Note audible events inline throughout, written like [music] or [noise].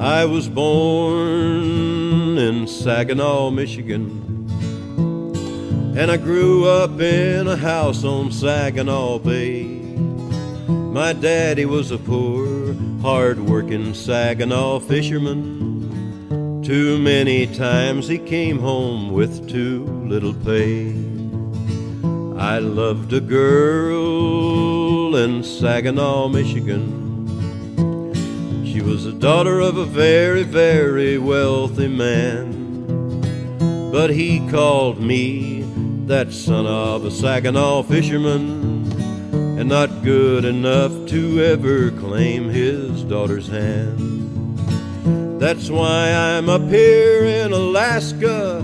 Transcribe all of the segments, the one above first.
I was born in Saginaw, Michigan. And I grew up in a house on Saginaw Bay. My daddy was a poor, hard-working Saginaw fisherman. Too many times he came home with too little pay. I loved a girl in Saginaw, Michigan. She was the daughter of a very, very wealthy man. But he called me that son of a Saginaw fisherman, and not good enough to ever claim his daughter's hand. That's why I'm up here in Alaska,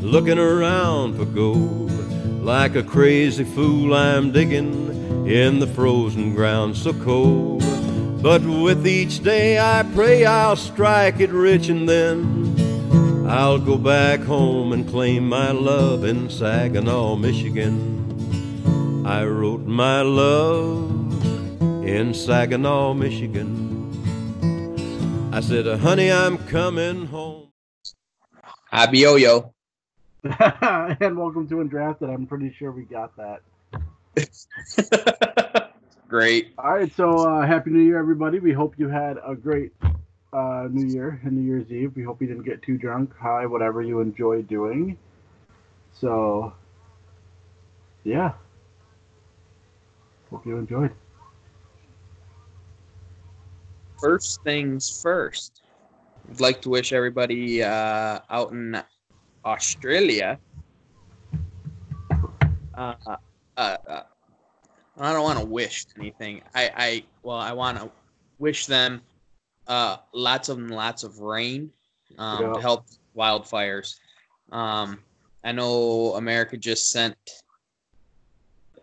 looking around for gold. Like a crazy fool, I'm digging in the frozen ground so cold. But with each day, I pray I'll strike it rich and then I'll go back home and claim my love in Saginaw, Michigan. I wrote my love in Saginaw, Michigan. I said, honey, I'm coming home. Abioyo. [laughs] and welcome to Undrafted. I'm pretty sure we got that. [laughs] Great. All right, so uh, happy New Year, everybody. We hope you had a great uh, New Year and New Year's Eve. We hope you didn't get too drunk, high, whatever you enjoy doing. So, yeah. Hope you enjoyed. First things first. I'd like to wish everybody uh, out in Australia. Uh, uh, uh, I don't want to wish anything. I, I well, I want to wish them uh, lots of lots of rain um, Yeah. to help wildfires. Um, I know America just sent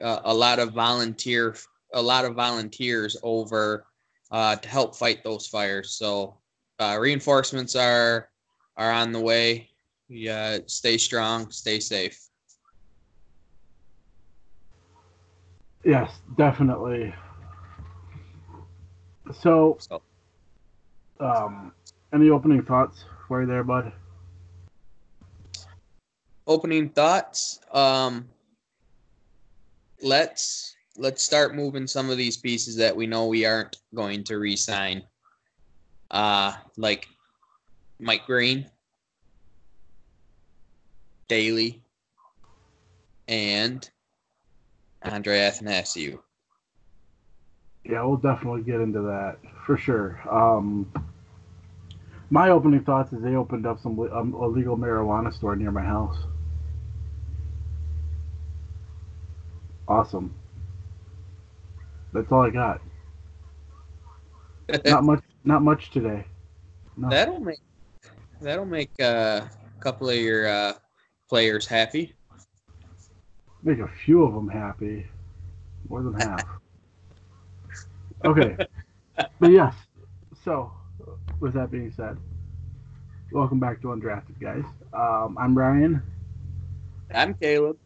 uh, a lot of volunteer a lot of volunteers over uh, to help fight those fires. So uh, reinforcements are are on the way. Yeah, stay strong, stay safe. Yes, definitely. So, So um, any opening thoughts for you there, bud? opening thoughts. Um, let's let's start moving some of these pieces that we know we aren't going to re-sign. Uh, like Mike Green, Daley, and Andre Athanasiou. Yeah, we'll definitely get into that for sure. Um, my opening thoughts is they opened up some um, illegal marijuana store near my house. Awesome. That's all I got. Not much. [laughs] Not much today. No. That'll make that'll make uh, a couple of your uh, players happy. Make a few of them happy. More than half. Okay. [laughs] but yes. So, with that being said, welcome back to Undrafted, guys. Um, I'm Ryan, I'm Caleb.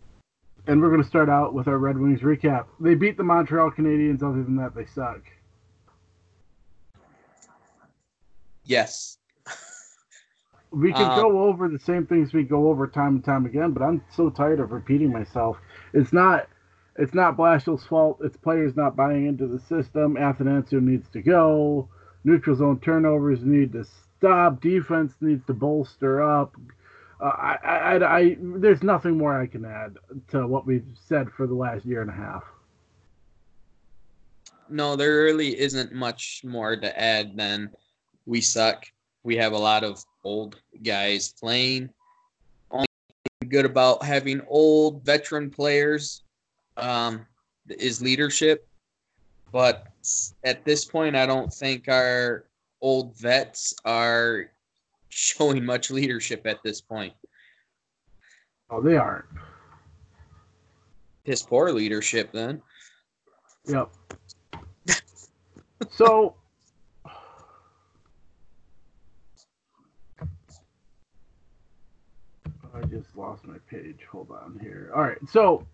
and we're going to start out with our Red Wings recap. They beat the Montreal Canadiens. Other than that, they suck. Yes. We can Um, go over the same things we go over time and time again, but I'm so tired of repeating myself. It's not it's not Blashill's fault. It's players not buying into the system. Athanasiou needs to go. Neutral zone turnovers need to stop. Defense needs to bolster up. Uh, I, I, I, I, there's nothing more I can add to what we've said for the last year and a half. No, there really isn't much more to add than we suck. We have a lot of old guys playing. Only good about having old veteran players um, is leadership. But at this point, I don't think our old vets are [laughs] showing much leadership at this point. Oh, they aren't. His poor leadership, then. Yep. [laughs] so I just lost my page. Hold on here. All right. So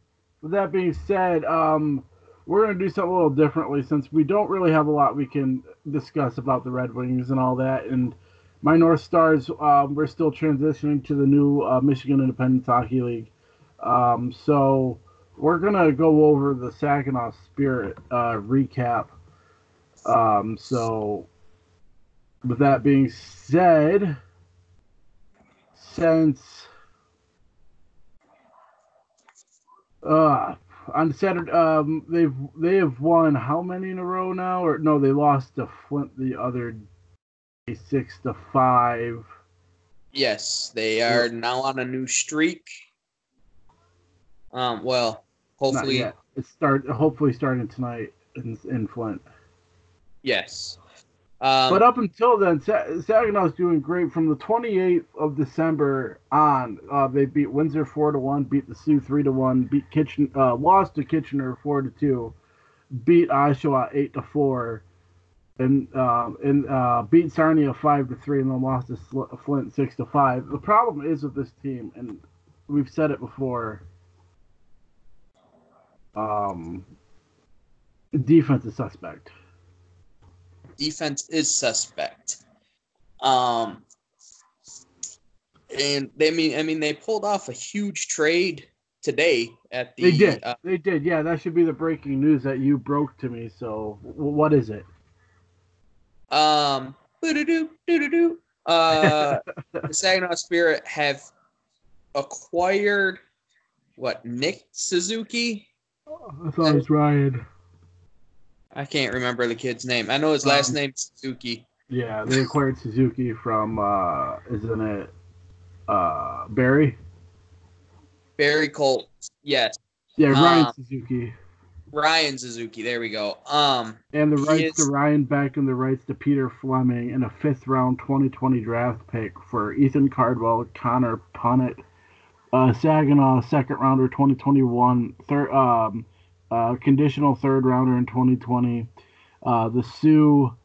with that being said, um we're going to do something a little differently since we don't really have a lot we can discuss about the Red Wings and all that and my North Stars, um, we're still transitioning to the new uh, Michigan Independent Hockey League. Um, so we're gonna go over the Saginaw Spirit uh, recap. Um, so with that being said, since uh, on Saturday, um, they've they have won how many in a row now? Or no, they lost to Flint the other day, six to five. Yes, they are now on a new streak. Um, well, hopefully. It's start hopefully starting tonight in in Flint. yes. Um, but up until then, Sa- Saginaw's doing great. From the 28th of December on, uh, they beat Windsor four to one, beat the Sioux three to one, beat Kitchen, uh, lost to Kitchener four to two, beat Oshawa eight to four, and um, and uh, beat Sarnia five to three, and then lost to Sl- Flint six to five. The problem is with this team, and we've said it before. Um, defense is suspect. Defense is suspect. Um, and they mean, I mean, they pulled off a huge trade today at the. They did. Uh, they did. Yeah, that should be the breaking news that you broke to me. So, what is it? um, doo-doo-doo, doo-doo-doo. Uh, [laughs] the Saginaw Spirit have acquired what Nick Suzuki. I thought it was Ryan. I can't remember the kid's name. I know his last Um, name's Suzuki. Yeah, they acquired Suzuki from, uh, isn't it, uh, Barrie? Barrie Colt. Yes, Yeah, Ryan Um, Suzuki. Ryan Suzuki. There we go. Um, And the he rights to Ryan Beck and the rights to Peter Fleming and a fifth round 2020 draft pick for Ethan Cardwell, Connor Punnett, uh, Saginaw second rounder 2021, third um, uh, conditional third rounder in 2020, uh, the Sioux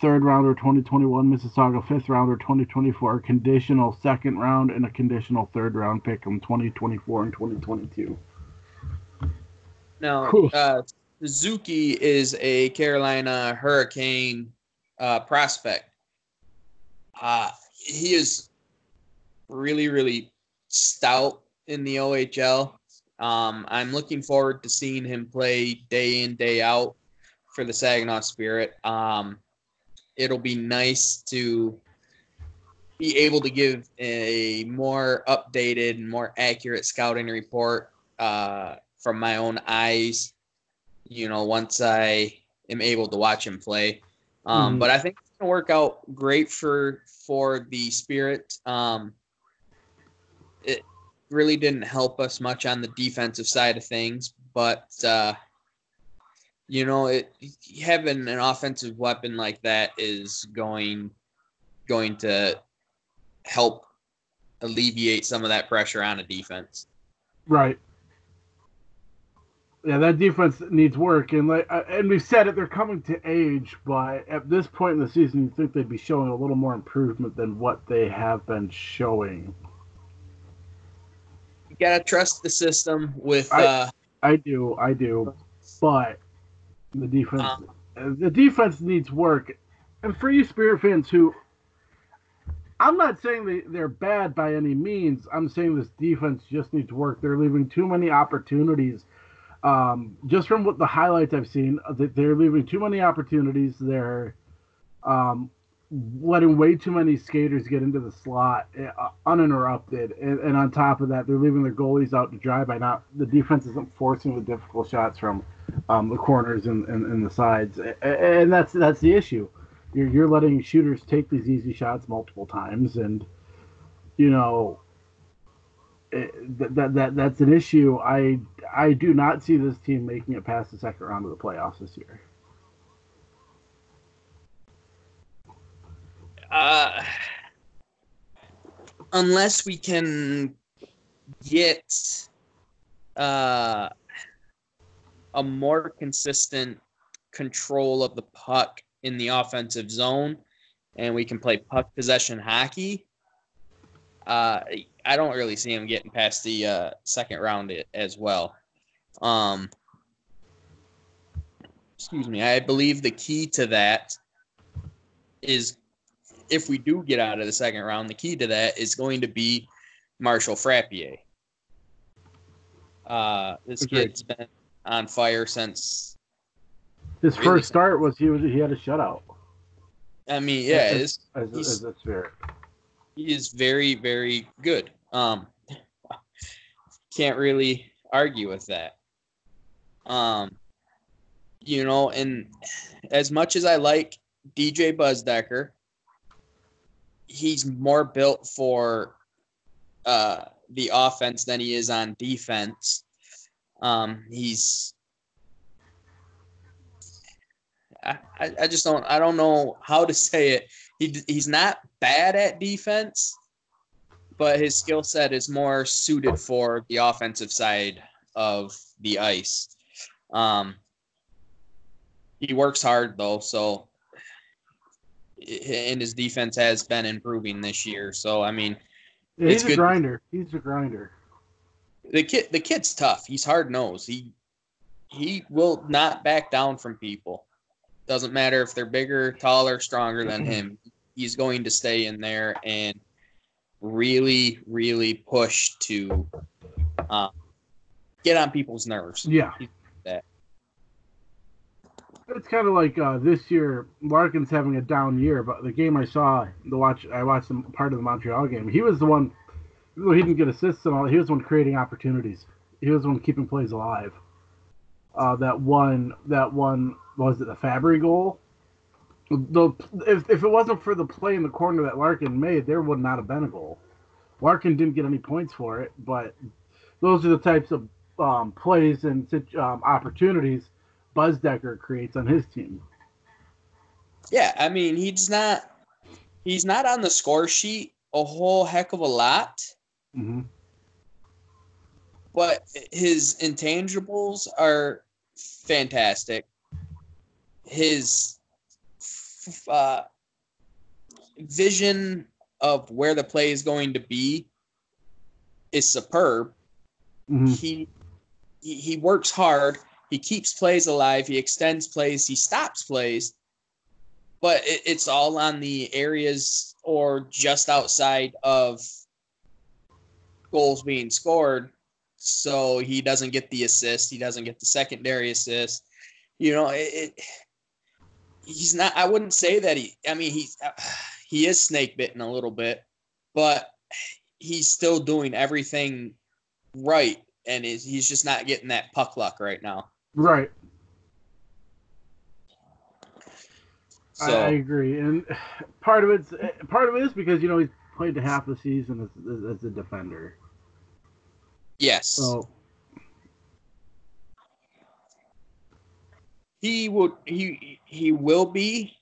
third rounder 2021, Mississauga fifth rounder 2024, conditional second round and a conditional third round pick in 2024 and 2022. Now, Cool. uh, Suzuki is a Carolina Hurricane uh, prospect. Uh, he is really, really stout in the OHL. Um, I'm looking forward to seeing him play day in, day out for the Saginaw Spirit. Um, it'll be nice to be able to give a more updated and more accurate scouting report uh, from my own eyes. You know, once I am able to watch him play, um, Mhm. but I think it's gonna work out great for for the Spirit. Um, it really didn't help us much on the defensive side of things, but uh, you know, it having an offensive weapon like that is going going to help alleviate some of that pressure on a defense. Right. Yeah, that defense needs work, and like, uh, and we've said it, they're coming to age. But at this point in the season, you think they'd be showing a little more improvement than what they have been showing. You gotta trust the system with I- uh, I do, I do, but the defense, Um, uh, the defense needs work. And for you Spirit fans who, I'm not saying they, they're bad by any means. I'm saying this defense just needs work. They're leaving too many opportunities. Um, just from what the highlights I've seen, that they're leaving too many opportunities. They're um, letting way too many skaters get into the slot uh, uninterrupted, and, and on top of that, they're leaving their goalies out to dry by not the defense isn't forcing the difficult shots from um, the corners and, and, and the sides, and that's that's the issue. You're you're letting shooters take these easy shots multiple times, and you know it, that, that that that's an issue. I I do not see this team making it past the second round of the playoffs this year. Uh, unless we can get uh, a more consistent control of the puck in the offensive zone and we can play puck possession hockey uh, i don't really see him getting past the uh, second round as well. Um, excuse me i believe the key to that is if we do get out of the second round, the key to that is going to be Marshall Frappier. Uh, this kid's been on fire since. His Really? first start was he was he had a shutout I mean, yeah, it's, as, He's- as a spirit. he is very, very good. Um, [laughs] can't really argue with that. Um, you know, and as much as I like DJ Busdeker, he's more built for uh, the offense than he is on defense. Um, he's I, I just don't I don't know how to [laughs] say it. He he's not bad at defense, but his skill set is more suited for the offensive side of the ice. Um, he works hard though, so and his defense has been improving this year. So I mean, Yeah, It's he's a good- grinder. He's a grinder. the kid the kid's tough. He's hard nosed. He he will not back down from people. Doesn't matter if they're bigger, taller, stronger than him. He's going to stay in there and really, really push to um, get on people's nerves. Yeah. That. It's kind of like uh, this year, Larkin's having a down year, but the game I saw, the watch, I watched some part of the Montreal game. He was the one, he didn't get assists and all, he was the one creating opportunities. He was the one keeping plays alive. Uh, that one, that one was it the Fabbri goal? The if, if it wasn't for the play in the corner that Larkin made, there would not have been a goal. Larkin didn't get any points for it, but those are the types of um, plays and um, opportunities Busdeker creates on his team. Yeah, I mean he's not he's not on the score sheet a whole heck of a lot, Mm-hmm. but his intangibles are fantastic. His f- uh, vision of where the play is going to be is superb. hmm He, he he works hard. He keeps plays alive. He extends plays. He stops plays. But it, it's all on the areas or just outside of goals being scored. So he doesn't get the assist. He doesn't get the secondary assist. You know, it, it he's not. I wouldn't say that he. I mean, he's uh, he is snake bitten a little bit, but he's still doing everything right, and he's just not getting that puck luck right now. Right. I, So I agree, and part of it's part of it is because you know he's played half the season as, as, a defender. yes, So he will he he will be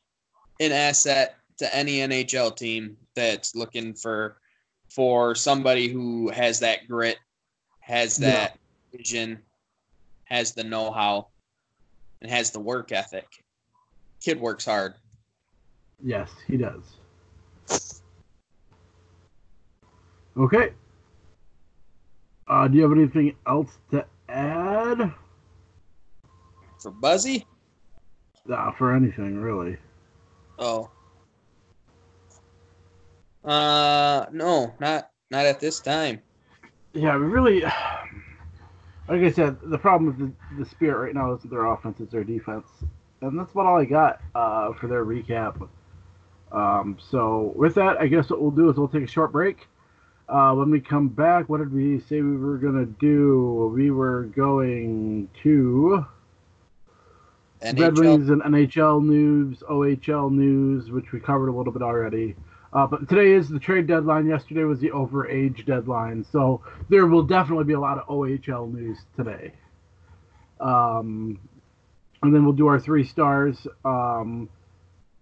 an asset to any NHL team that's looking for for somebody who has that grit, has Yeah. that vision, has the know-how, and has the work ethic. Kid works hard. yes, he does. Okay. Uh, do you have anything else to add? For Buzzy, Nah, for anything really. oh, uh, no, not not at this time. Yeah, we really. Like I said, the problem with the, the Spirit right now isn't their offense; it's their defense, and that's about all I got uh, for their recap. Um, so with that, I guess what we'll do is we'll take a short break. Uh, when we come back, what did we say we were gonna do? We were going to Red NHL, Wings and NHL news, OHL news, which we covered a little bit already. Uh, but today is the trade deadline. Yesterday was the overage deadline, so there will definitely be a lot of OHL news today. Um, and then we'll do our three stars, um,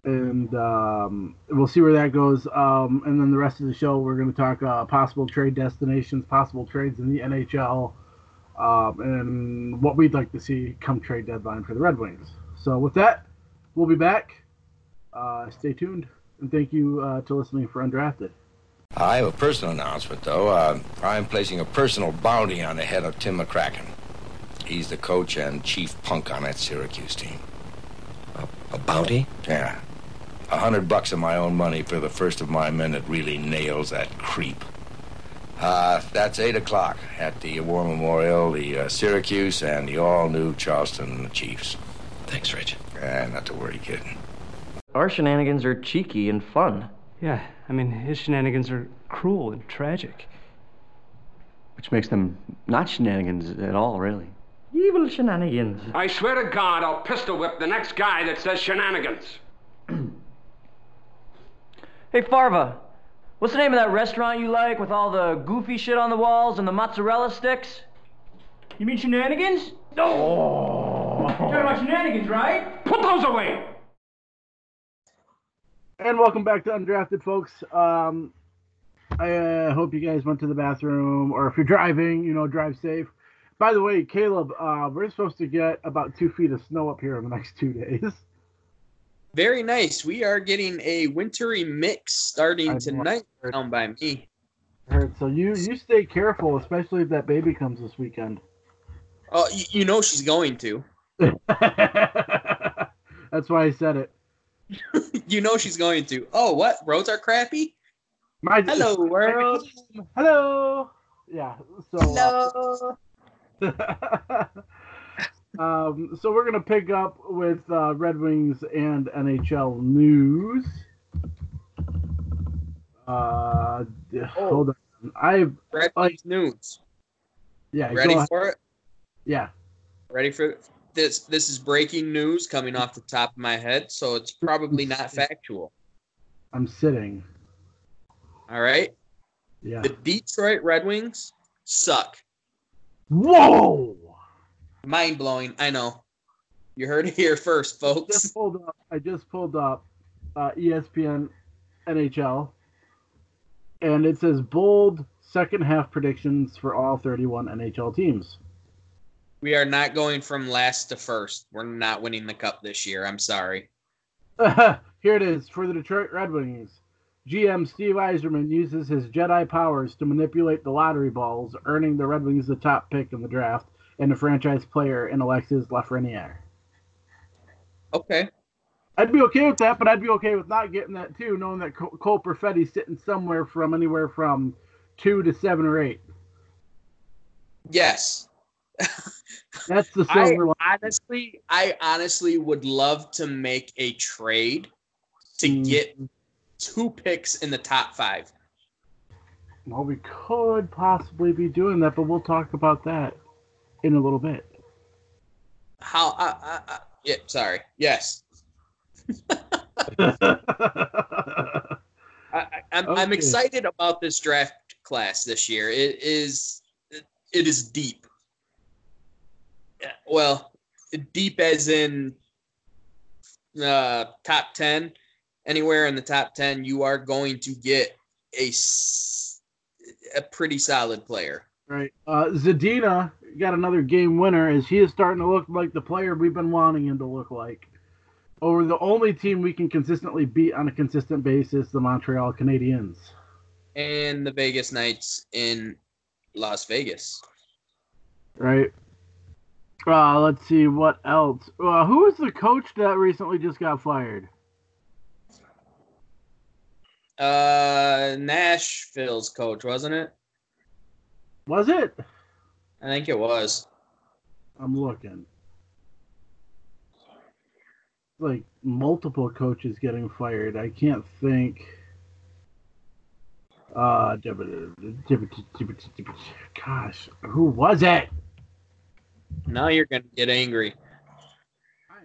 and um, we'll see where that goes. Um, and then the rest of the show, we're going to talk uh, possible trade destinations, possible trades in the NHL, um, and what we'd like to see come trade deadline for the Red Wings. So with that, we'll be back. Uh, stay tuned, and thank you uh, to listening for Undrafted. I have a personal announcement, though. Uh, I'm placing a personal bounty on the head of Tim McCracken. He's the coach and chief punk on that Syracuse team. A bounty? Yeah. a hundred bucks of my own money for the first of my men that really nails that creep. Uh, that's 8 o'clock at the War Memorial, the uh, Syracuse, and the all-new Charlestown Chiefs. Thanks, Rich. Eh, not to worry, kid. Our shenanigans are cheeky and fun. Yeah, I mean, his shenanigans are cruel and tragic. Which makes them not shenanigans at all, really. Evil shenanigans. I swear to God, I'll pistol whip the next guy that says shenanigans. [clears throat] Hey, Farva, what's the name of that restaurant you like with all the goofy shit on the walls and the mozzarella sticks? You mean shenanigans? No! You're talking about shenanigans, right? Put those away! And welcome back to Undrafted, folks. Um, I uh, hope you guys went to the bathroom, or if you're driving, you know, drive safe. By the way, Caleb, uh, we're supposed to get about two feet of snow up here in the next two days. Very nice. We are getting a wintry mix starting I tonight down by me. Heard. So you you stay careful, especially if that baby comes this weekend. Oh, you, you know she's going to. [laughs] That's why I said it. [laughs] You know she's going to. Oh, what? Roads are crappy? My [laughs] Hello, world. Hello. Yeah. So. uh, Hello. [laughs] um, so we're gonna pick up with uh, Red Wings and NHL news. Uh, d- hold on. I've Red like- Wings news. yeah. Ready for it? Yeah. Ready for this? This is breaking news coming off the top of my head, so it's probably not factual. I'm sitting. All right. Yeah. The Detroit Red Wings suck. Whoa! Mind blowing. I know. You heard it here first, folks. Just pulled up. I just pulled up uh, ESPN NHL, and it says bold second half predictions for all 31 NHL teams. We are not going from last to first. We're not winning the cup this year. I'm sorry. [laughs] Here it is for the Detroit Red Wings. GM Steve Yzerman uses his Jedi powers to manipulate the lottery balls, earning the Red Wings the top pick in the draft and a franchise player in Alexis Lafreniere. Okay. I'd be okay with that, but I'd be okay with not getting that too, knowing that Cole Cole Perfetti's sitting somewhere from anywhere from two to seven or eight. Yes. [laughs] That's the I silver line. honestly, I honestly would love to make a trade to Mm. get two picks in the top five. Well, we could possibly be doing that, but we'll talk about that in a little bit. How? I, I, I, yeah. Sorry. Yes. [laughs] I, I, I'm, I'm Okay. excited about this draft class this year. It is it is deep. Yeah, Well, deep as in uh, top ten. Anywhere in the top ten, you are going to get a, a pretty solid player. Right. Uh, Zadina got another game winner as he is starting to look like the player we've been wanting him to look like. Over the only team we can consistently beat on a consistent basis, the Montreal Canadiens. And the Vegas Knights in Las Vegas. Right. Uh, let's see what else. Uh, who was the coach that recently just got fired? Uh, Nashville's coach, wasn't it? Was it? I think it was. I'm looking. Like multiple coaches getting fired. I can't think. Uh, gosh, who was it? Now you're gonna get angry.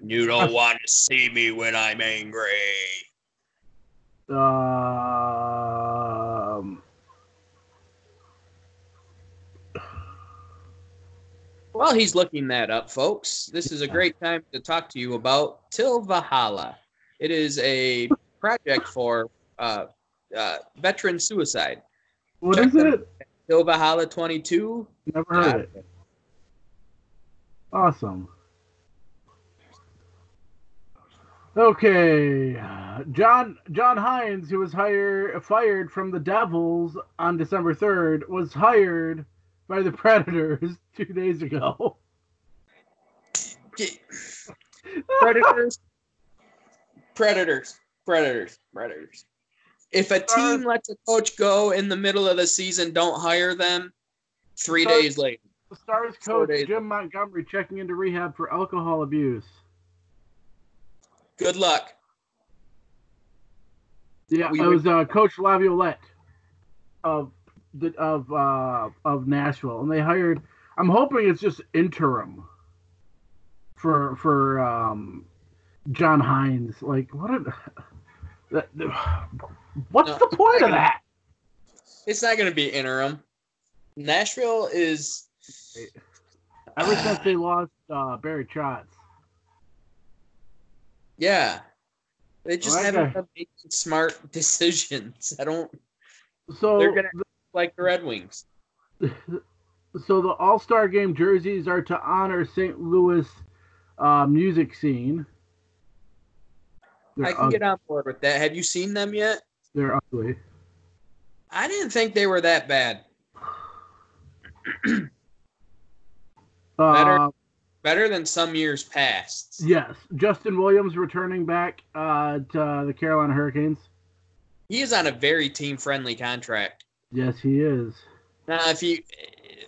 You don't [laughs] want to see me when I'm angry. Um, While he's looking that up, folks, this is a great time to talk to you about Till Valhalla. It is a project for uh, uh, veteran suicide. what Check is it? Till Valhalla 22. Never heard it. Awesome. Okay, John John Hynes, who was hired fired from the Devils on December third, was hired by the [laughs] Predators two days ago. [laughs] Predators. Predators. Predators. Predators. If a team uh, lets a coach go in the middle of the season, don't hire them. Three days later. The Stars coach. Jim Montgomery checking into rehab for alcohol abuse. Good luck. Yeah, We it was uh, Coach Laviolette of the of uh, of Nashville, and they hired. I'm hoping it's just interim for for um, John Hynes. Like what? A, that, what's No, the point of gonna- that? It's not going to be interim. Nashville is. Ever since they lost uh, Barry Trotz, Yeah. They just Well, haven't been making smart [laughs] decisions. I don't so They're gonna- like the Red Wings. [laughs] so the All Star Game jerseys are to honor St. Louis uh, music scene. They're, I can ug- get on board with that. Have you seen them yet? they're ugly. I didn't think they were that bad. [clears throat] Better. Uh, Better than some years past. yes, Justin Williams returning back uh, to the Carolina Hurricanes. He is on a very team friendly contract. Yes, he is. Now, if he,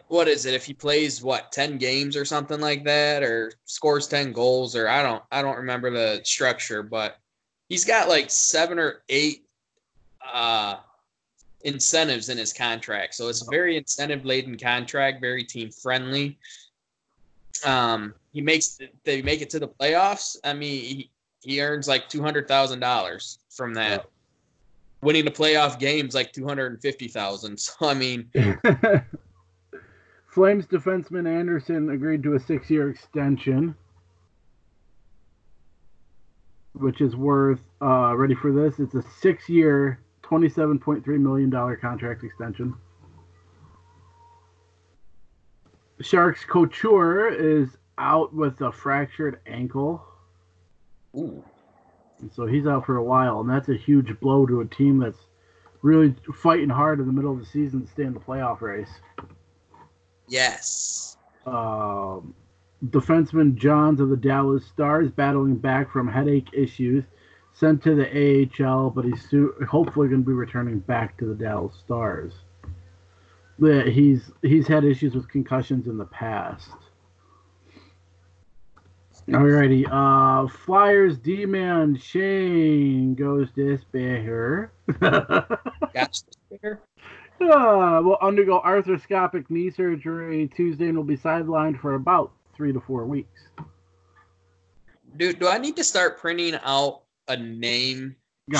what is it? If he plays what ten games or something like that, or scores ten goals, or I don't, I don't remember the structure, but he's got like seven or eight uh, incentives in his contract. So it's a very incentive laden contract, very team friendly. Um, he makes they make it to the playoffs. I mean, he, he earns like two hundred thousand dollars from that. Winning the playoff games like two hundred and fifty thousand. [laughs] So I mean, [laughs] Flames defenseman Andersson agreed to a six-year extension, which is worth. Uh, ready for this? It's a six-year, twenty-seven point three million dollar contract extension. Sharks Couture is out with a fractured ankle, ooh, and so he's out for a while, and that's a huge blow to a team that's really fighting hard in the middle of the season to stay in the playoff race. yes. um, defenseman Johns of the Dallas Stars battling back from headache issues, sent to the AHL, but he's su- hopefully going to be returning back to the Dallas Stars. Yeah, he's he's had issues with concussions in the past. Alrighty, uh, Flyers D-man Shane goes to spare. Got there. Uh, will undergo arthroscopic knee surgery Tuesday and will be sidelined for about three to four weeks. Dude, do I need to start printing out a name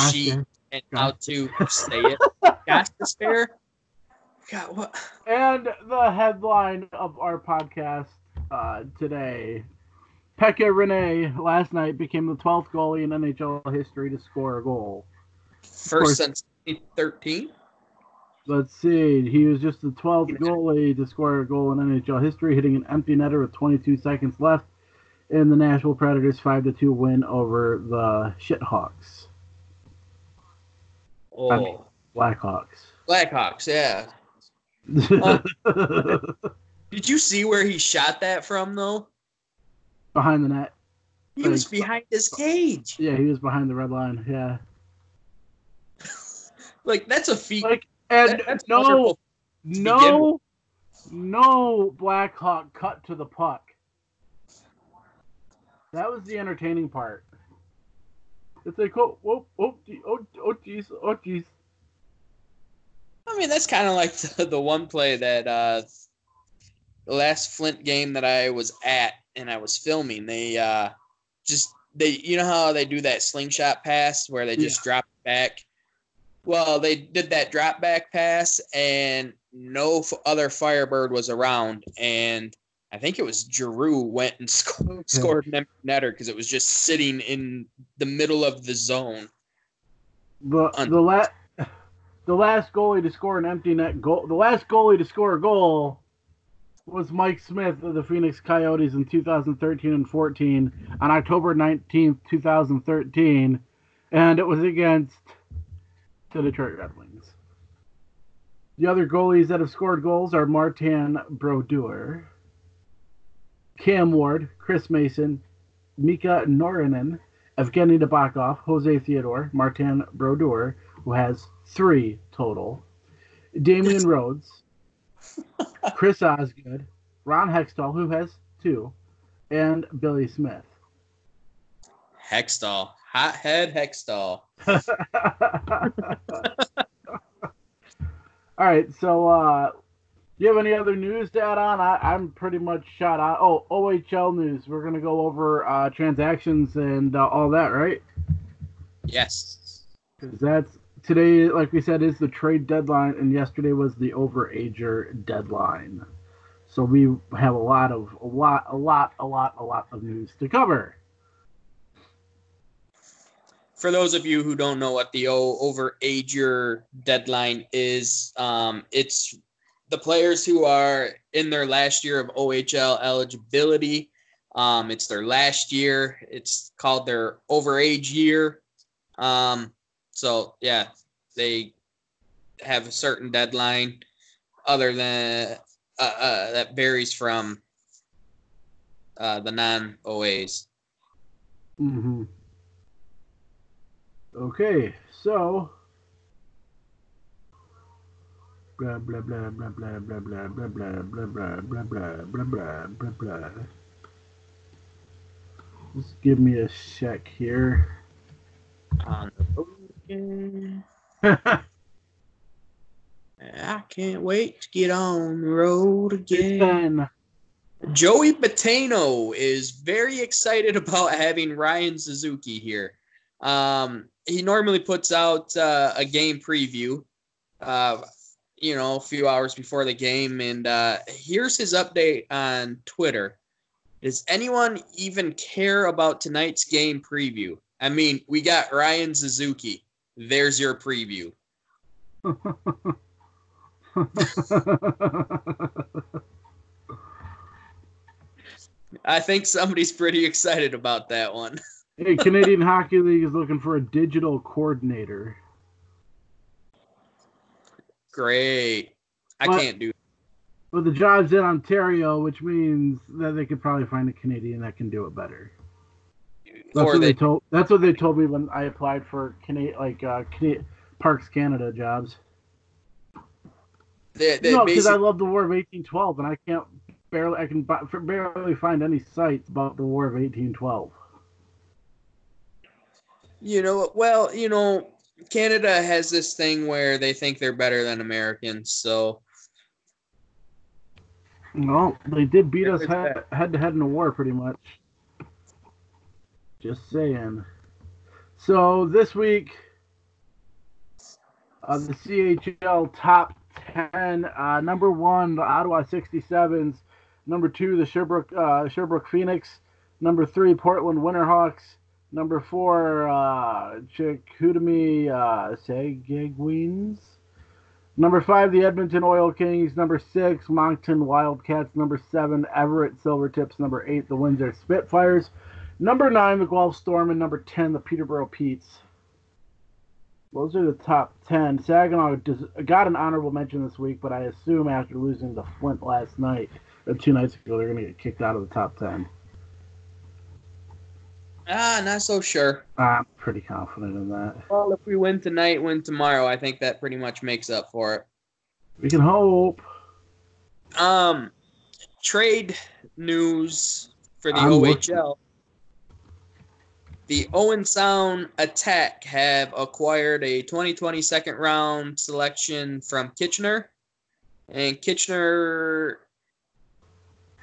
sheet Gotcha. and Gotcha. how to [laughs] say it? To spare? God, what? And the headline of our podcast uh, today Pekka Rinne last night became the 12th goalie in NHL history to score a goal. course. First since 2013? Let's see. He was just the 12th goalie to score a goal in NHL history, hitting an empty netter with 22 seconds left in the Nashville Predators' 5 2 win over the Shithawks. Oh, I mean- Blackhawks. Blackhawks, yeah. [laughs] Did you see where he shot that from, though? behind the net. He was behind his cage. Yeah, he was behind the red line. Yeah. [laughs] Like, that's a feat. Like, and That- no, no, no Blackhawk cut to the puck. That was the entertaining part. It's like, oh, oh, oh, gee- oh, oh, geez, oh, geez. I mean, that's kind of like [laughs] the, the one play that uh, the last Flint game that I was at and I was filming. They uh, just they, you know how they do that slingshot pass where they just drop back. Well, they did that drop back pass, and no f- other Firebird was around, and I think it was Giroux went and [laughs] scored, scored an netter because it was just sitting in the middle of the zone. The Un- the la- the last goalie to score an empty net goal. The last goalie to score a goal was Mike Smith of the Phoenix Coyotes in 2013 and 14 on October 19th, 2013, and it was against the Detroit Red Wings. The other goalies that have scored goals are Martin Brodeur, Cam Ward, Chris Mason, Mika Noronen, Evgeny Nabokov, Jose Theodore, Martin Brodeur, who has three total, Damian [laughs] Rhodes, Chris Osgood, Ron Hextall, who has two, and Billy Smith. Hextall. Hothead Hextall. [laughs] All right, so uh, do you have any other news to add on? I, I'm pretty much shot out. Oh, OHL news. We're gonna go over uh, transactions and uh, all that, right? Yes. Because that's today, like we said, is the trade deadline, and yesterday was the overager deadline. So we have a lot of a lot, a lot, a lot, a lot of news to cover. For those of you who don't know what the overager deadline is, um, it's the players who are in their last year of OHL eligibility. Um, it's their last year. It's called their overage year. Um, so yeah, they have a certain deadline. Other than uh, uh, that varies from uh, the non OAs. Mm-hmm. Okay, so blah blah blah blah blah blah blah blah blah blah blah blah blah blah blah blah blah. Just give me a sec here. On the road again. [laughs] I can't wait to get on the road again. Joey Batano is very excited [laughs] about having Ryan Suzuki here. Um, he normally puts out uh, a game preview, uh, you know, a few hours before the game. And uh, here's his update on Twitter. Does anyone even care about tonight's game preview? I mean, we got Ryan Suzuki. There's your preview. I think somebody's pretty excited about that one. hey, Canadian Hockey League is looking for a digital coordinator. Great. I What? can't do But the job's in Ontario, which means that they could probably find a Canadian that can do it better. That's or what they, they told. That's what they told me when I applied for Cana- like uh, Cana- Parks Canada jobs. they, they no, because I love the War of 1812, and I can't barely I can barely find any sites about the War of 1812. you know well you know Canada has this thing where they think they're better than Americans so Well, they did beat us head, head to head in a war, pretty much. Just saying. So this week, uh, the CHL top 10. Uh, number one, the Ottawa 67s. Number two, the Sherbrooke, uh, Sherbrooke Phoenix. Number three, Portland Winterhawks. Number four, uh, Chicoutimi uh, Saguins. Number five, the Edmonton Oil Kings. Number six, Moncton Wildcats. Number seven, Everett Silvertips. Number eight, the Windsor Spitfires. Number nine, the Guelph Storm. And number 10, the Peterborough Petes. Those are the top 10. Saginaw does, got an honorable mention this week, but I assume after losing to Flint last night, or two nights ago, they're going to get kicked out of the top 10. ah not so sure I'm pretty confident in that. well if we win tonight win tomorrow I think that pretty much makes up for it We can hope. um trade news for the I'm OHL the Owen Sound Attack have acquired a 2020 second round selection from Kitchener. And Kitchener,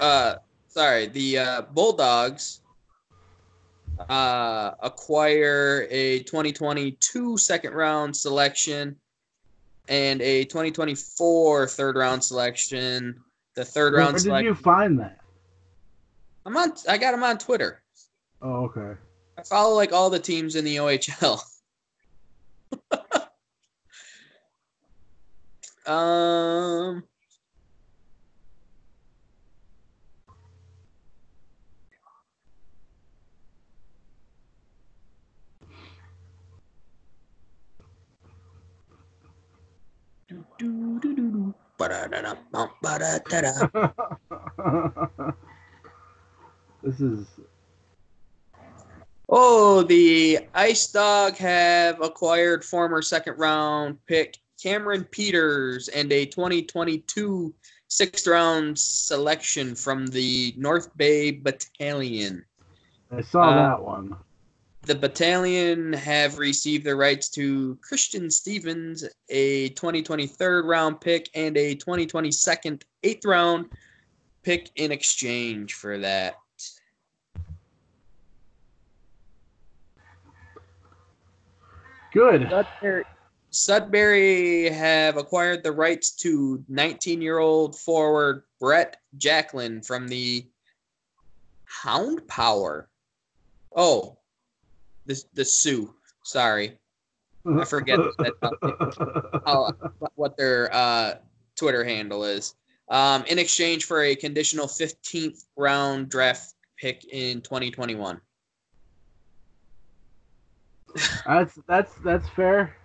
uh, sorry, the uh, Bulldogs uh, acquire a 2022 second round selection and a 2024 third round selection. The third Where round did you find that? I'm on. I got them on Twitter. Oh, okay. I follow like all the teams in the OHL. [laughs] um. [laughs] this is Oh, the Ice Dog have acquired former second round pick Cameron Peters and a 2022 sixth round selection from the North Bay Battalion. I saw Uh, that one. The battalion have received the rights to Christian Stevens, a 2020 third round pick, and a 2020 second eighth round pick in exchange for that. Good. Sudbury, Sudbury have acquired the rights to 19 year old forward Brett Jacklin from the Hound Power. Oh, the, the Sioux. Sorry. I [laughs] forget how, [laughs] what their uh, Twitter handle is. Um, in exchange for a conditional 15th round draft pick in 2021. That's that's that's fair.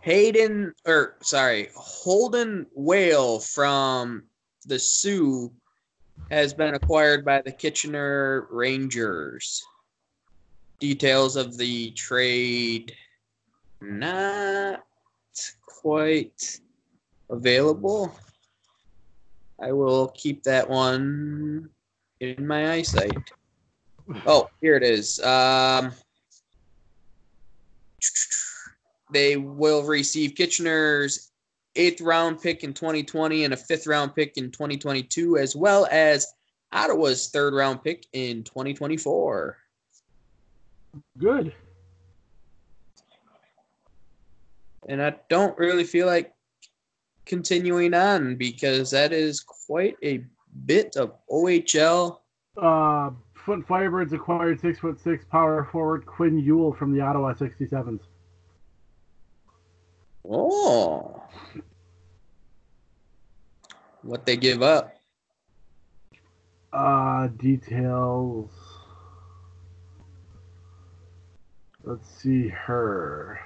Hayden, or sorry, Holden Wale from the Sioux has been acquired by the Kitchener Rangers. Details of the trade not quite available. I will keep that one in my eyesight. Oh, here it is. Um, they will receive Kitchener's eighth round pick in 2020 and a fifth round pick in 2022, as well as Ottawa's third round pick in 2024. Good. And I don't really feel like continuing on because that is quite a bit of OHL. Uh, Foot Firebirds acquired six foot six power forward Quinn Yule from the Ottawa 67s. Oh. What they give up. Uh, details. Let's see her.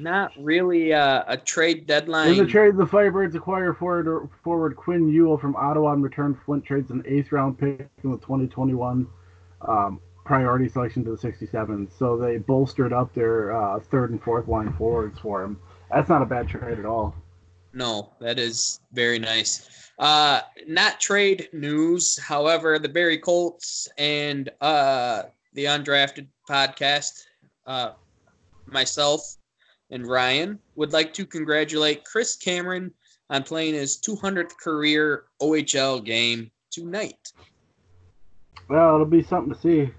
Not really uh, a trade deadline. In the trade, the Firebirds acquire forward, forward Quinn Yule from Ottawa and return Flint trades an eighth round pick in the 2021 um, priority selection to the 67. So they bolstered up their uh, third and fourth line forwards for him. That's not a bad trade at all. No, that is very nice. Uh, not trade news. However, the Barrie Colts and uh, the Undrafted podcast, uh, myself and Ryan would like to congratulate Chris Cameron on playing his 200th career OHL game tonight. Well, it'll be something to see.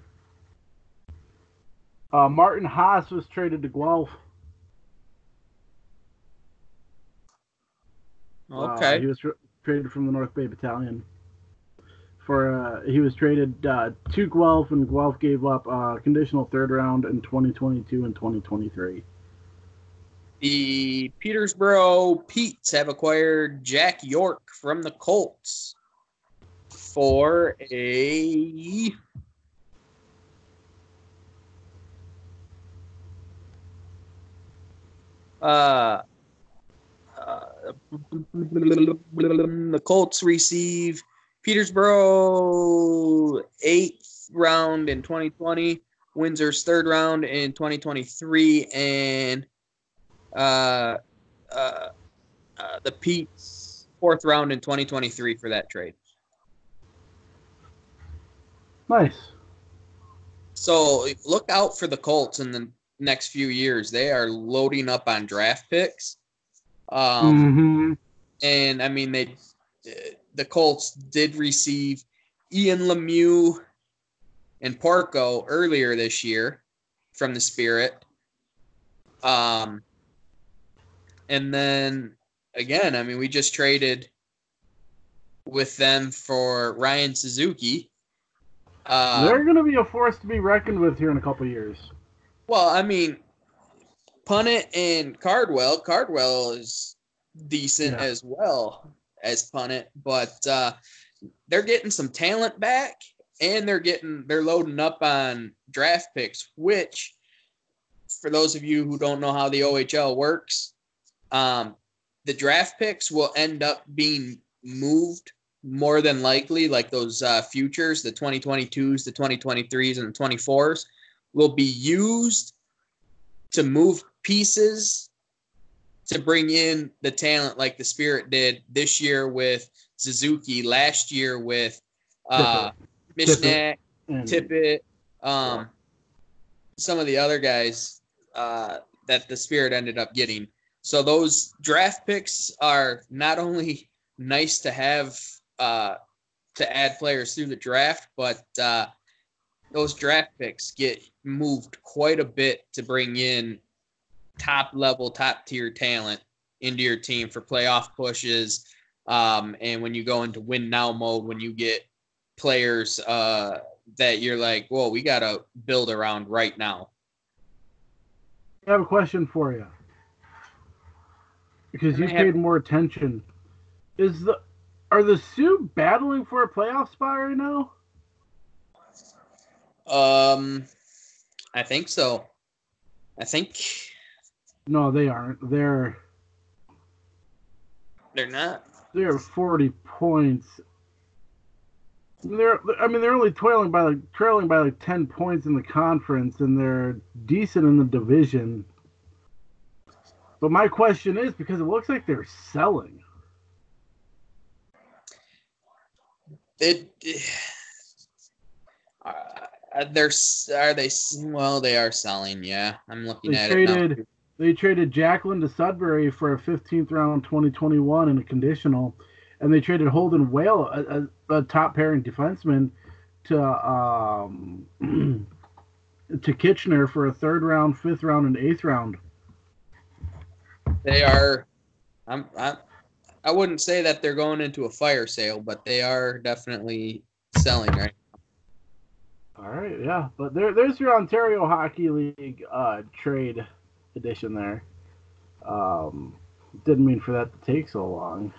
Uh, Martin Has was traded to Guelph. Uh, Okay. he was tra- traded from the North Bay Battalion. For uh, he was traded uh, to Guelph, and Guelph gave up uh, conditional third round in 2022 and 2023. The Peterborough Petes have acquired Jack York from the Colts for a uh, uh, the Colts receive Peterborough eighth round in 2020, Windsor's third round in 2023, and uh, uh, uh, the Pete's fourth round in 2023 for that trade. Nice. So look out for the Colts in the next few years. They are loading up on draft picks. Um, hmm and I mean they the Colts did receive Ian Lemieux and Parco earlier this year from the Spirit. Um and then again, I mean we just traded with them for Ryan Suzuki. Um, They're going to be a force to be reckoned with here in a couple years. well, I mean Punnett and Cardwell. Cardwell is decent Yeah. as well as Punnett, but uh, they're getting some talent back, and they're getting they're loading up on draft picks. Which, for those of you who don't know how the OHL works, um, the draft picks will end up being moved more than likely, like those uh, futures, the 2022s, the 2023s, and the 24s, will be used to move pieces to bring in the talent like the Spirit did this year with Suzuki, last year with uh, Mishnak, And Tippett, um, some of the other guys uh, that the Spirit ended up getting. So those draft picks are not only nice to have uh, to add players through the draft, but uh, those draft picks get moved quite a bit to bring in top level, top tier talent into your team for playoff pushes. Um, and when you go into win now mode, when you get players uh, that you're like, whoa, we got to build around right now. I have a question for you. Because you I have- paid more attention. Is the are the Sioux battling for a playoff spot right now? Um, I think so. I think No, they aren't. They're they're not. they're forty points. They're I mean they're only trailing by like trailing by like ten points in the conference and they're decent in the division. But my question is because it looks like they're selling. It. Uh, they're are they well they are selling yeah i'm looking They at it now. traded they traded Jacklin to Sudbury for a 15th round 2021 in a conditional, and they traded Holden Wale, a, a, a top pairing defenseman, to um [clears throat] to Kitchener for a third round, fifth round, and eighth round. They are i'm i i wouldn't say that they're going into a fire sale but they are definitely selling right All right, yeah, but there there's your Ontario Hockey League uh, trade edition there. Um, didn't mean for that to take so long.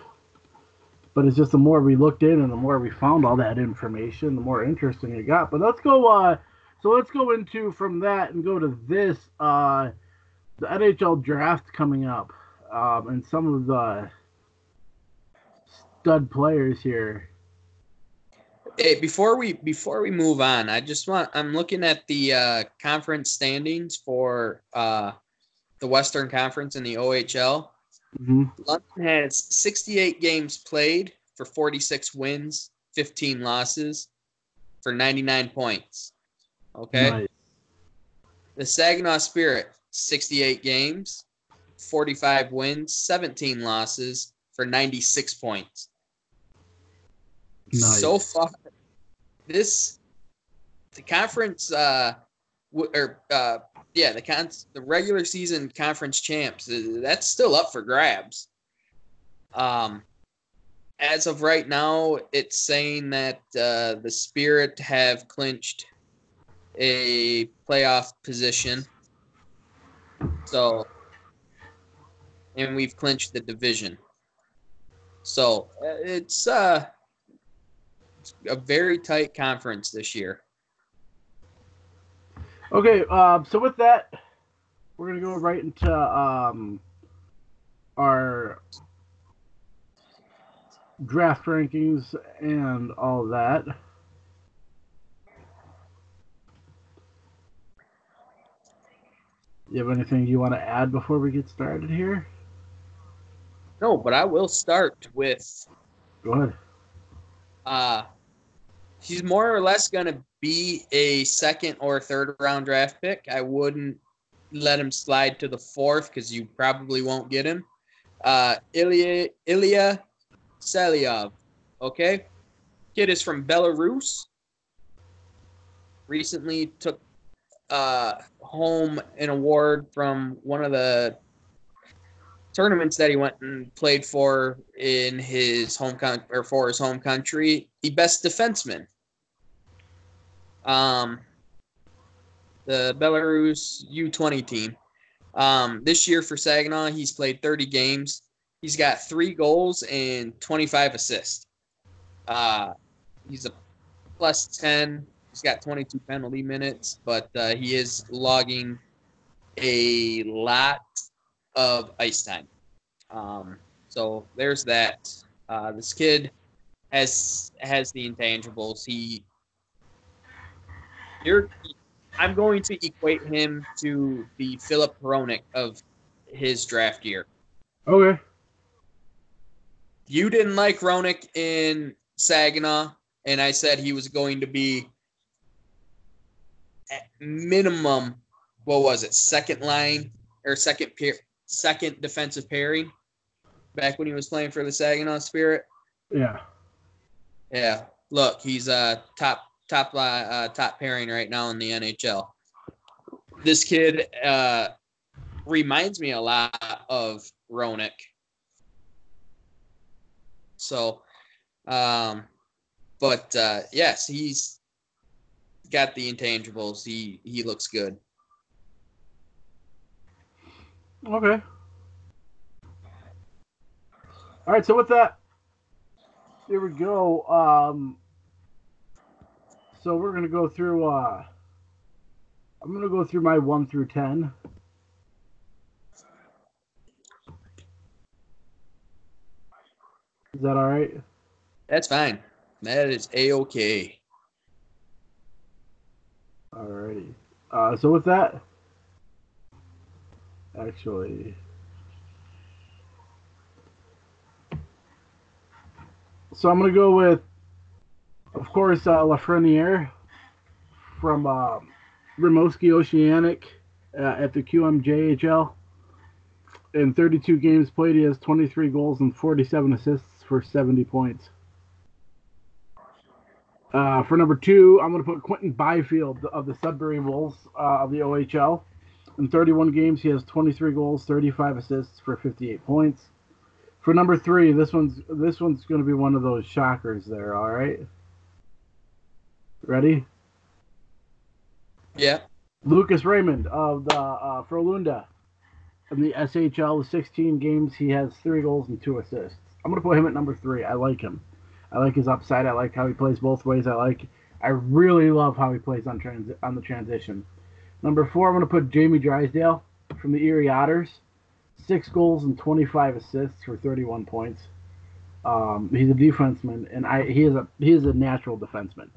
But it's just the more we looked in and the more we found all that information, the more interesting it got. But let's go. Uh, so let's go into from that and go to this. Uh, the NHL draft coming up, um, and some of the stud players here. Hey, before we before we move on, I just want I'm looking at the uh, conference standings for uh, the Western Conference in the OHL. hmm London has 68 games played for 46 wins, 15 losses, for 99 points. Okay. Nice. The Saginaw Spirit, 68 games, 45 wins, 17 losses, for 96 points. Nice. So far, this the conference uh w- or uh yeah the con the regular season conference champs uh, that's still up for grabs. Um, as of right now, it's saying that uh, the Spirit have clinched a playoff position. So, and we've clinched the division. So uh, it's uh a very tight conference this year. Okay, um, so with that, we're gonna go right into um, our draft rankings and all that. You have anything you want to add before we get started here? No, but I will start with Go ahead. uh he's more or less going to be a second or third round draft pick. I wouldn't let him slide to the fourth because you probably won't get him. Uh, Ilya Ilya Selyov. Okay, kid is from Belarus. Recently took uh, home an award from one of the tournaments that he went and played for in his home con- or for his home country, the best defenseman. Um, the Belarus U20 team. Um, this year for Saginaw, he's played 30 games. He's got three goals and 25 assists. Uh, he's a plus 10. He's got 22 penalty minutes, but uh, he is logging a lot of ice time. Um, So there's that. Uh, this kid has has the intangibles. He, you're, I'm going to equate him to the Filip Hronek of his draft year. Okay. You didn't like Hronik in Saginaw, and I said he was going to be at minimum, what was it, second line or second pair, second defensive pairing back when he was playing for the Saginaw Spirit. Yeah. Yeah, look, he's uh top top uh, uh top pairing right now in the NHL. This kid uh reminds me a lot of Hronek. So, um, but uh, yes, he's got the intangibles. He he looks good. Okay. All right. So with that, here we go. Um, so we're gonna go through. Uh, I'm gonna go through my one through ten. Is that all right? That's fine. That is a okay. Alrighty. Uh, so with that, actually, so I'm gonna go with, of course, uh, Lafreniere from uh, Rimouski Oceanic uh, at the QMJHL. In 32 games played, he has 23 goals and 47 assists for 70 points. Uh, for number two, I'm going to put Quinton Byfield of the Sudbury Wolves uh, of the OHL. In 31 games, he has 23 goals, 35 assists for 58 points. For number three, this one's this one's going to be one of those shockers there. All right, ready? Yeah. Lucas Raymond of the uh, Frölunda in the SHL. With 16 games, he has three goals and two assists. I'm going to put him at number three. I like him. I like his upside. I like how he plays both ways. I like. I really love how he plays on trans on the transition. Number four, I'm going to put Jamie Drysdale from the Erie Otters. Six goals and 25 assists for 31 points. Um, he's a defenseman, and I he is a he is a natural defenseman.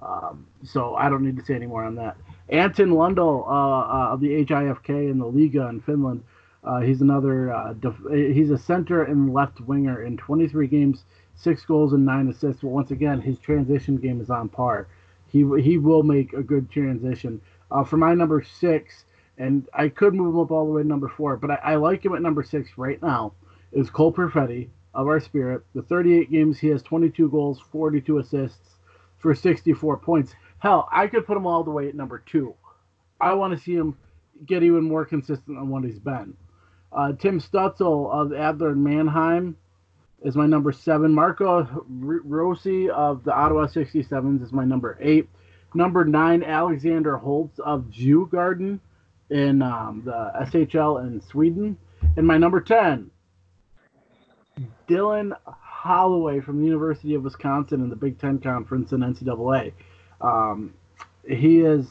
Um, so I don't need to say any more on that. Anton Lundell uh, uh, of the HIFK in the Liiga in Finland. Uh, he's another. Uh, def- he's a center and left winger in 23 games, six goals and nine assists. But once again, his transition game is on par. He he will make a good transition. Uh, for my number six, and I could move him up all the way to number four, but I, I like him at number six right now. Is Cole Perfetti of our Spirit? The 38 games, he has 22 goals, 42 assists for 64 points. Hell, I could put him all the way at number two. I want to see him get even more consistent than what he's been. Uh, Tim Stützle of Adler and Mannheim is my number seven. Marco Rossi of the Ottawa 67s is my number eight. Number nine, Alexander Holtz of Djurgården in um, the SHL in Sweden. And my number 10, Dylan Holloway from the University of Wisconsin in the Big Ten Conference in NCAA. Um, he is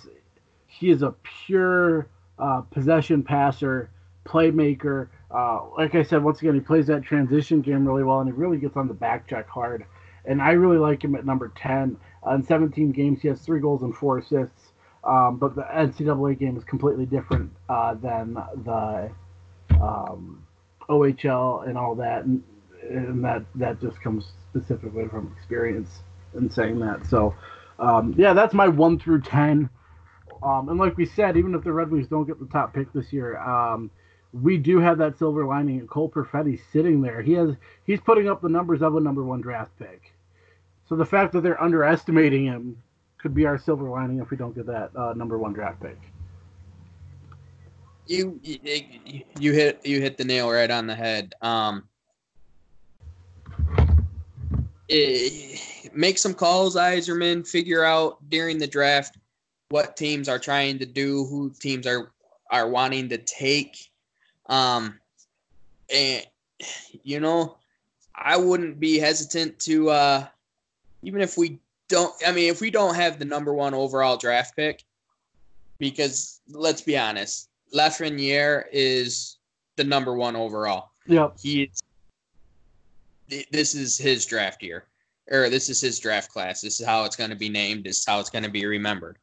he is a pure uh, possession passer, playmaker. Uh, like I said, once again, he plays that transition game really well, and he really gets on the back check hard. And I really like him at number 10. Uh, in 17 games, he has three goals and four assists. Um, but the NCAA game is completely different uh, than the um, OHL and all that, and, and, that that just comes specifically from experience in saying that. So, um, yeah, that's my one through ten. Um, and like we said, even if the Red Wings don't get the top pick this year, um, we do have that silver lining. And Cole Perfetti sitting there, he has he's putting up the numbers of a number one draft pick. So the fact that they're underestimating him could be our silver lining if we don't get that uh, number one draft pick. You, you you hit you hit the nail right on the head. Um, it, make some calls, Yzerman. Figure out during the draft what teams are trying to do, who teams are are wanting to take. Um, and you know, I wouldn't be hesitant to uh, even if we don't. I mean, if we don't have the number one overall draft pick, because let's be honest, Lafreniere is the number one overall. Yep. He's this is his draft year, or this is his draft class. This is how it's going to be named. This is how it's going to be remembered.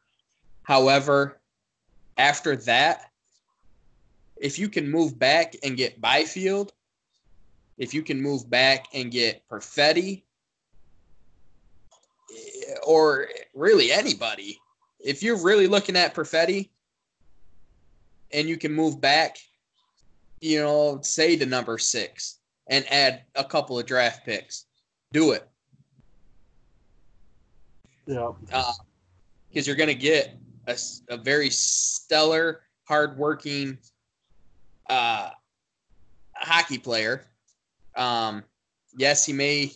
However, after that, if you can move back and get Byfield, if you can move back and get Perfetti, or really anybody, if you're really looking at Perfetti and you can move back, you know, say to number six and add a couple of draft picks, do it. Yeah. Uh, because you're going to get a, a very stellar, hardworking uh, hockey player. Um, yes, he may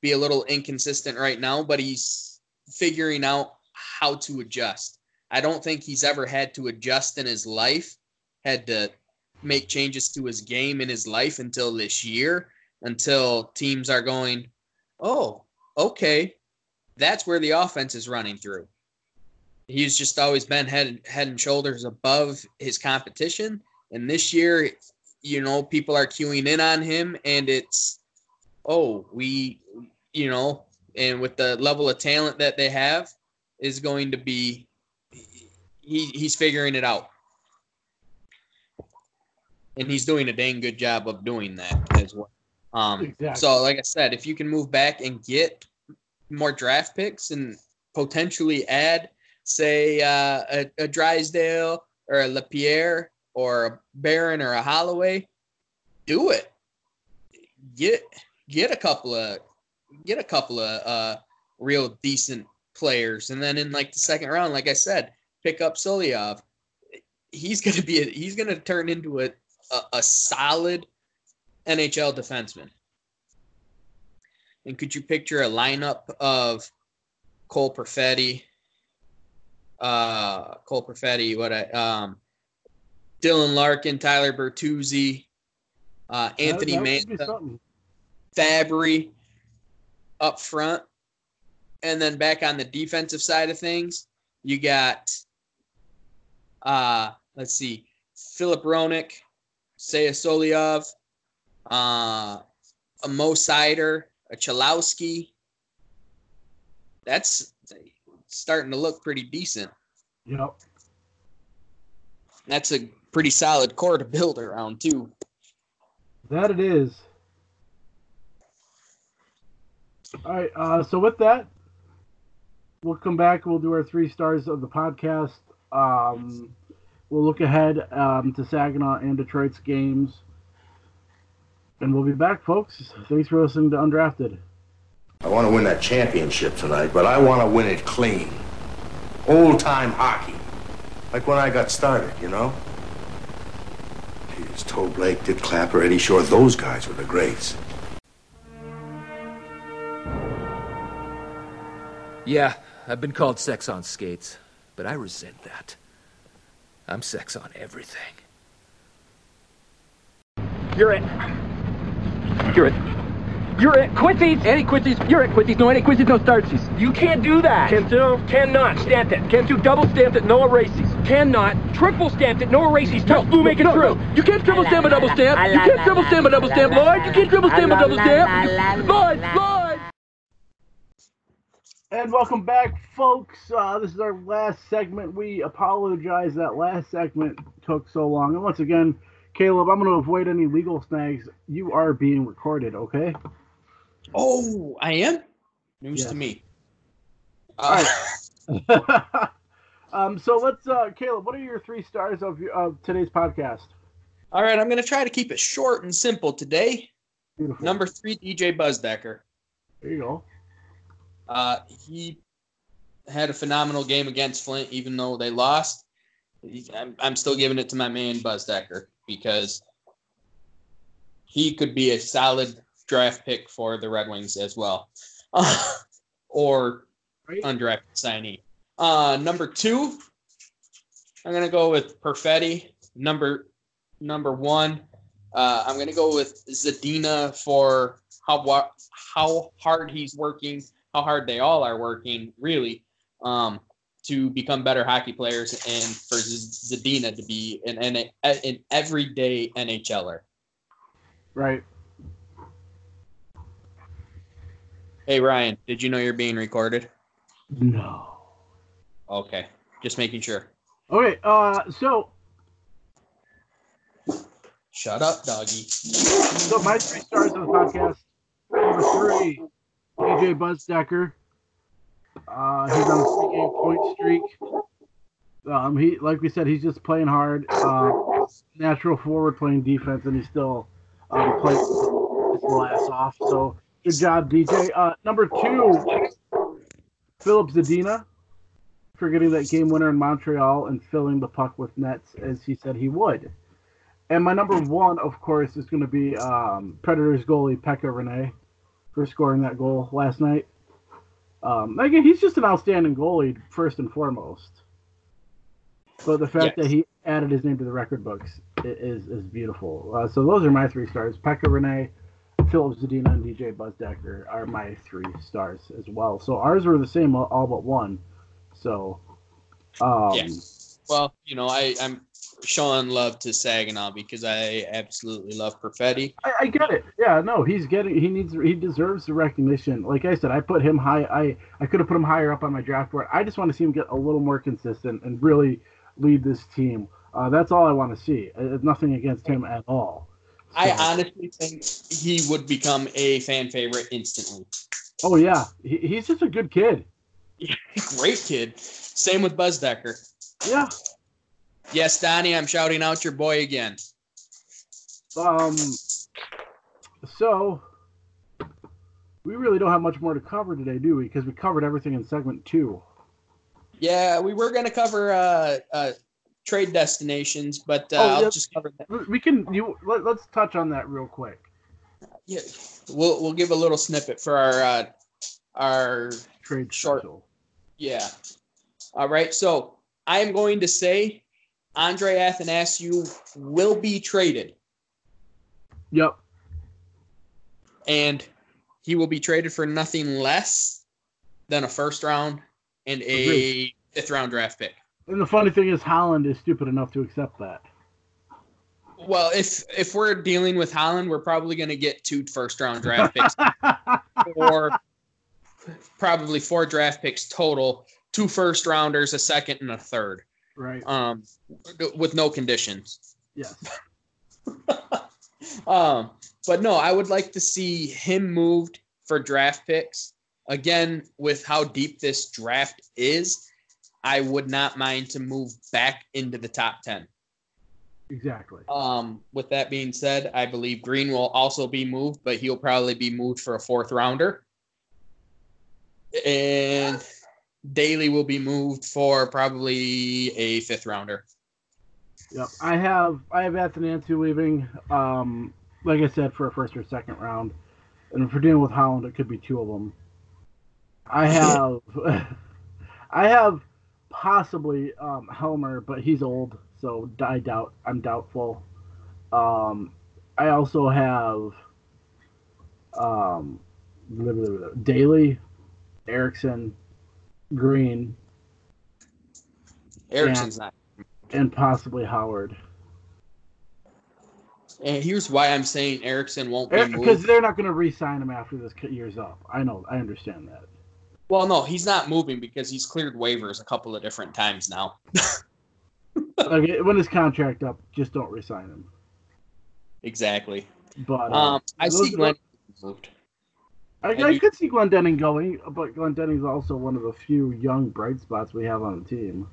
be a little inconsistent right now, but he's figuring out how to adjust. I don't think he's ever had to adjust in his life, had to make changes to his game in his life until this year, until teams are going, oh, okay, that's where the offense is running through. He's just always been head head and shoulders above his competition, and this year, you know, people are queuing in on him, and it's oh, we, you know, and with the level of talent that they have, is going to be he he's figuring it out. And he's doing a dang good job of doing that as well. Um, Exactly. so, like I said, if you can move back and get more draft picks and potentially add, say, uh, a, a Drysdale or a Lapierre or a Barron or a Holloway, do it. Get get a couple of get a couple of uh, real decent players, and then in like the second round, like I said, pick up Solyov. He's gonna be a, he's gonna turn into a, a a solid NHL defenseman. And could you picture a lineup of Cole Perfetti, uh, Cole Perfetti, what I, um, Dylan Larkin, Tyler Bertuzzi, uh, Anthony That- that would be Mantha. Fabbri up front. And then back on the defensive side of things, you got uh let's see, Filip Hronek, Seiya Solyov, uh a Mo Seider, a Cholowski. That's starting to look pretty decent. Yep. That's a pretty solid core to build around too. That it is. All right. Uh, so with that, we'll come back. We'll do our three stars of the podcast. Um, we'll look ahead um, to Saginaw and Detroit's games, and we'll be back, folks. Thanks for listening to Undrafted. I want to win that championship tonight, but I want to win it clean. Old time hockey. Like when I got started, you know? Jeez, Toe Blake, Dit Clapper, Eddie Shore, those guys were the greats. Yeah, I've been called sex on skates, but I resent that. I'm sex on everything. You're it. You're it. You're it. Quit these. Any quit these. You're it. Quit these. No any quit these. No start these. You can't do that. Can't do. Cannot. Stamp it. Can't do double stamp it. No erases. Cannot. Triple stamp it. No erases. No. Blue make it true. You can't triple stamp a double stamp. You can't triple stamp a double stamp, Lloyd. You can't triple stamp a double stamp. Lloyd. Lloyd. And welcome back, folks. Uh, this is our last segment. We apologize that last segment took so long. And once again, Caleb, I'm going to avoid any legal snags. You are being recorded, okay? Oh, I am? News Yes. to me. All Uh, [laughs] [laughs] [laughs] um, so let's, uh, Caleb, what are your three stars of, of today's podcast? all right, I'm going to try to keep it short and simple today. Beautiful. Number three, DJ Busdeker. There you go. Uh, he had a phenomenal game against Flint, even though they lost. I'm, I'm still giving it to my man Busdeker because he could be a solid draft pick for the Red Wings as well, [laughs] or Right. undrafted signee. Uh, number two, I'm gonna go with Perfetti. Number number one, uh, I'm gonna go with Zadina for how how hard he's working, how hard they all are working, really, um, to become better hockey players, and for Zadina to be an, an an everyday NHLer. Right. Hey Ryan, did you know you're being recorded? No. Okay, just making sure. Okay, uh, so Shut up, doggy. so my three stars of the podcast. Number three, AJ Busdeker. Uh, he's on a three-game point streak. Um, he like we said, he's just playing hard. Uh, natural forward playing defense, and he's still um, playing his ass off. So good job, DJ. Uh, number two, Filip Zadina for getting that game winner in Montreal and filling the puck with nets as he said he would. And my number one, of course, is going to be um, Predators goalie Pekka Rinne for scoring that goal last night. Um, again, he's just an outstanding goalie first and foremost. But the fact Yes. that he added his name to the record books is is beautiful. Uh, so those are my three stars: Pekka Rinne, Filip Zadina, and DJ Busdeker are my three stars as well. So ours were the same, all, all but one. So, um, Yeah. Well, you know, I, I'm showing love to Saginaw because I absolutely love Perfetti. I, I get it. Yeah, no, he's getting. He needs. He deserves the recognition. Like I said, I put him high. I I could have put him higher up on my draft board. I just want to see him get a little more consistent and really lead this team. Uh, that's all I want to see. Uh, nothing against him at all. I honestly think he would become a fan favorite instantly. Oh yeah, he, he's just a good kid. [laughs] Great kid. Same with Busdeker. Yeah. Yes, Donnie, I'm shouting out your boy again. Um. So we really don't have much more to cover today, do we? Because we covered everything in segment two. Yeah, we were gonna cover uh, uh, trade destinations, but uh, Oh, I'll yeah. just cover that. We- can. You let, let's touch on that real quick. Yeah, we'll we'll give a little snippet for our uh, our Trade Short. special. Yeah. All right, so I am going to say Andre Athanasiou will be traded, Yep. and he will be traded for nothing less than a first round and a fifth round draft pick. And the funny thing is, Holland is stupid enough to accept that. Well, if if we're dealing with Holland, we're probably going to get two first round draft picks [laughs] or probably four draft picks total, two first rounders, a second, and a third, right. um, with no conditions. Yes. [laughs] Um, but no, I would like to see him moved for draft picks. Again, with how deep this draft is, I would not mind to move back into the top 10. Exactly. Um, with that being said, I believe Green will also be moved, but he'll probably be moved for a fourth rounder. And Daley will be moved for probably a fifth rounder. Yep. I have I have Athanasiou leaving. Um, like I said, for a first or second round, and if we're dealing with Holland, it could be two of them. I [laughs] have [laughs] I have possibly um, Helmer, but he's old, so I doubt I'm doubtful. Um, I also have um, blah, blah, blah, blah, Daley, Ericsson, Green, Ericsson's not. and possibly Howard. And here's why I'm saying Ericsson won't be Because they're not going to re-sign him after this year's up. I know. I understand that. Well, no, he's not moving because he's cleared waivers a couple of different times now. [laughs] Like when his contract up, just don't re-sign him. Exactly. But uh, Um, I see Glenn moved. I, I you- could see Glendening going, but Glendening's also one of the few young bright spots we have on the team.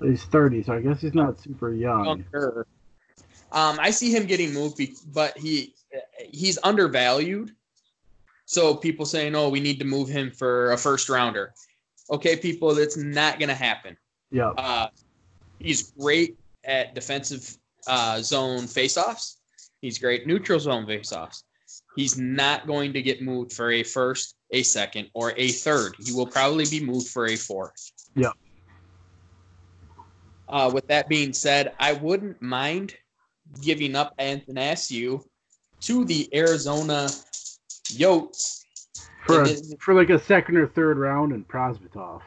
He's 30, so I guess he's not super young. Younger. Um, I see him getting moved, but he he's undervalued. So people saying, "Oh, we need to move him for a first rounder." Okay, people, that's not going to happen. Yeah. Uh, he's great at defensive uh, zone faceoffs. He's great neutral zone faceoffs. He's not going to get moved for a first, a second, or a third. He will probably be moved for a fourth. Yeah. Uh, with that being said, I wouldn't mind giving up Athanasiou to the Arizona Yotes. For a, for like a second or third round and Prosvetov.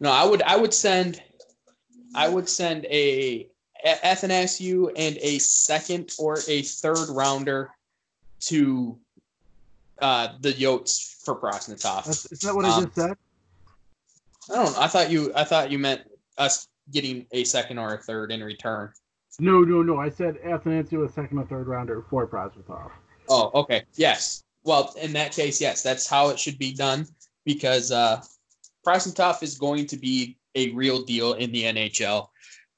No, I would I would send I would send a A- Athanasiou and a second or a third rounder to uh, the Yotes for Krasnotov. That's, is that what I Um, just said? I don't. know. I thought you. I thought you meant us getting a second or a third in return. No, no, no. I said Athanasiou a second or third rounder for Prosvetov. Oh, okay. Yes. Well, in that case, yes, that's how it should be done because uh, Krasnotov is going to be a real deal in the NHL.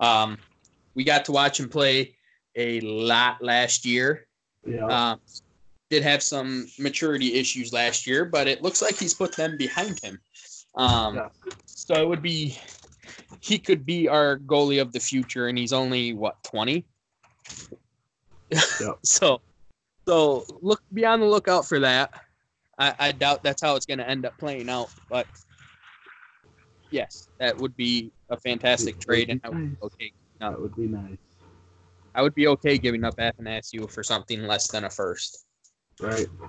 Um, we got to watch him play a lot last year. Yeah. Um, did have some maturity issues last year, but it looks like he's put them behind him. Um, Yeah. So it would be, he could be our goalie of the future, and he's only what twenty. Yep. [laughs] so, so look be on the lookout for that. I, I doubt that's how it's going to end up playing out, but yes, that would be a fantastic trade, and I would be nice. okay. that would be nice. I would be okay giving up Athanasiou for something less than a first. Right. All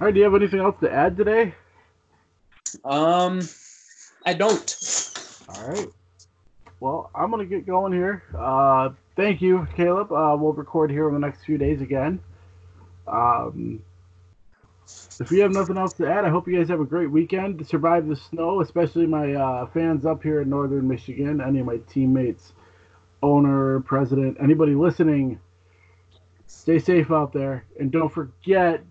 right. Do you have anything else to add today? Um, I don't. All right. Well, I'm gonna get going here. Uh, thank you, Caleb. Uh, we'll record here in the next few days again. Um, if you have nothing else to add, I hope you guys have a great weekend to survive the snow, especially my uh, fans up here in northern Michigan, any of my teammates, owner, president, anybody listening. Stay safe out there, and don't forget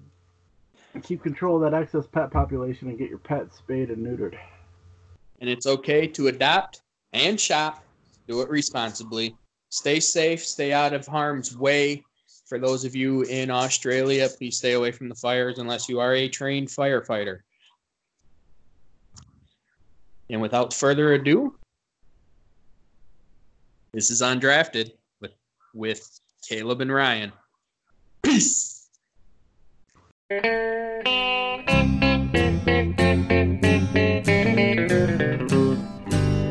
to keep control of that excess pet population and get your pets spayed and neutered. and it's okay to adopt and shop. Do it responsibly. Stay safe. Stay out of harm's way. For those of you in Australia, please stay away from the fires unless you are a trained firefighter. And without further ado, this is Undrafted with, with Caleb and Ryan. Peace.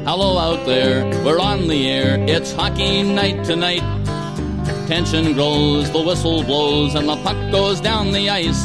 Hello out there, we're on the air. It's hockey night tonight. Tension grows, the whistle blows, and the puck goes down the ice.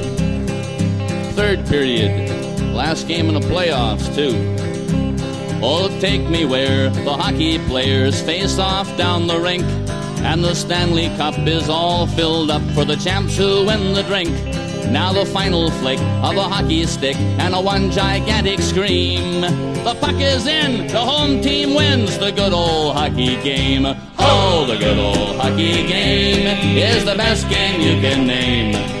Third period, last game in the playoffs, too. Oh, take me where the hockey players face off down the rink. And the Stanley Cup is all filled up for the champs who win the drink. Now the final flick of a hockey stick and a one gigantic scream. The puck is in, the home team wins the good old hockey game. Oh, the good old hockey game is the best game you can name.